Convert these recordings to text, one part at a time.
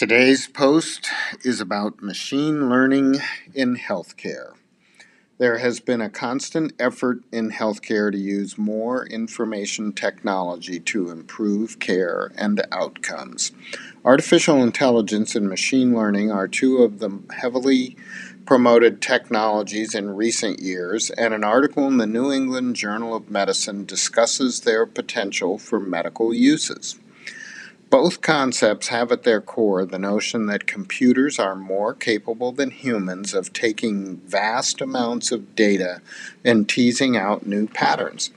Today's post is about machine learning in healthcare. There has been a constant effort in healthcare to use more information technology to improve care and outcomes. Artificial intelligence and machine learning are two of the heavily promoted technologies in recent years, and an article in the New England Journal of Medicine discusses their potential for medical uses. Both concepts have at their core the notion that computers are more capable than humans of taking vast amounts of data and teasing out new patterns.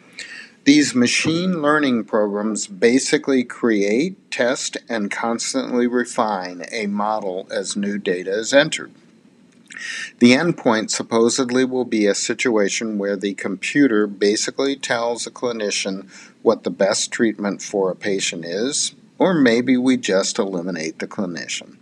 These machine learning programs basically create, test, and constantly refine a model as new data is entered. The endpoint supposedly will be a situation where the computer basically tells a clinician what the best treatment for a patient is, or maybe we just eliminate the clinician.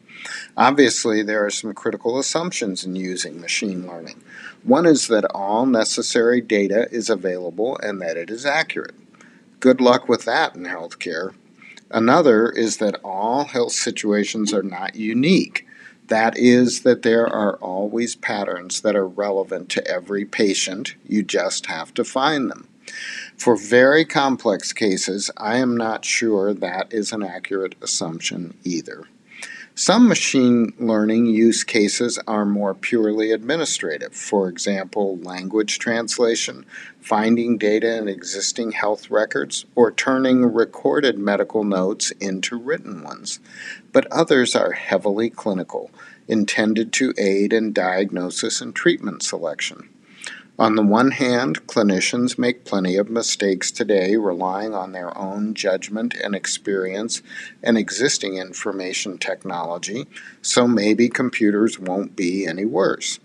Obviously, there are some critical assumptions in using machine learning. One is that all necessary data is available and that it is accurate. Good luck with that in healthcare. Another is that all health situations are not unique. That is, that there are always patterns that are relevant to every patient. You just have to find them. For very complex cases, I am not sure that is an accurate assumption either. Some machine learning use cases are more purely administrative, for example, language translation, finding data in existing health records, or turning recorded medical notes into written ones. But others are heavily clinical, intended to aid in diagnosis and treatment selection. On the one hand, clinicians make plenty of mistakes today relying on their own judgment and experience and existing information technology, so maybe computers won't be any worse.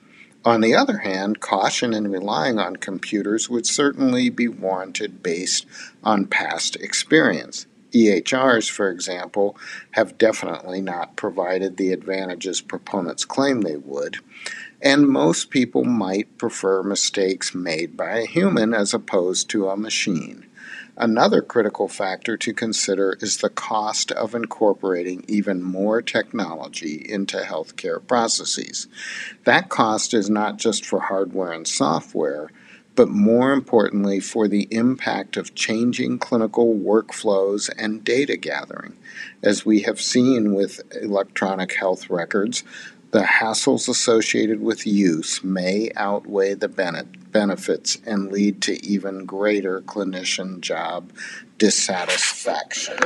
On the other hand, caution in relying on computers would certainly be warranted based on past experience. EHRs, for example, have definitely not provided the advantages proponents claim they would and most people might prefer mistakes made by a human as opposed to a machine. Another critical factor to consider is the cost of incorporating even more technology into healthcare processes. That cost is not just for hardware and software, but more importantly for the impact of changing clinical workflows and data gathering. As we have seen with electronic health records, the hassles associated with use may outweigh the benefits and lead to even greater clinician job dissatisfaction.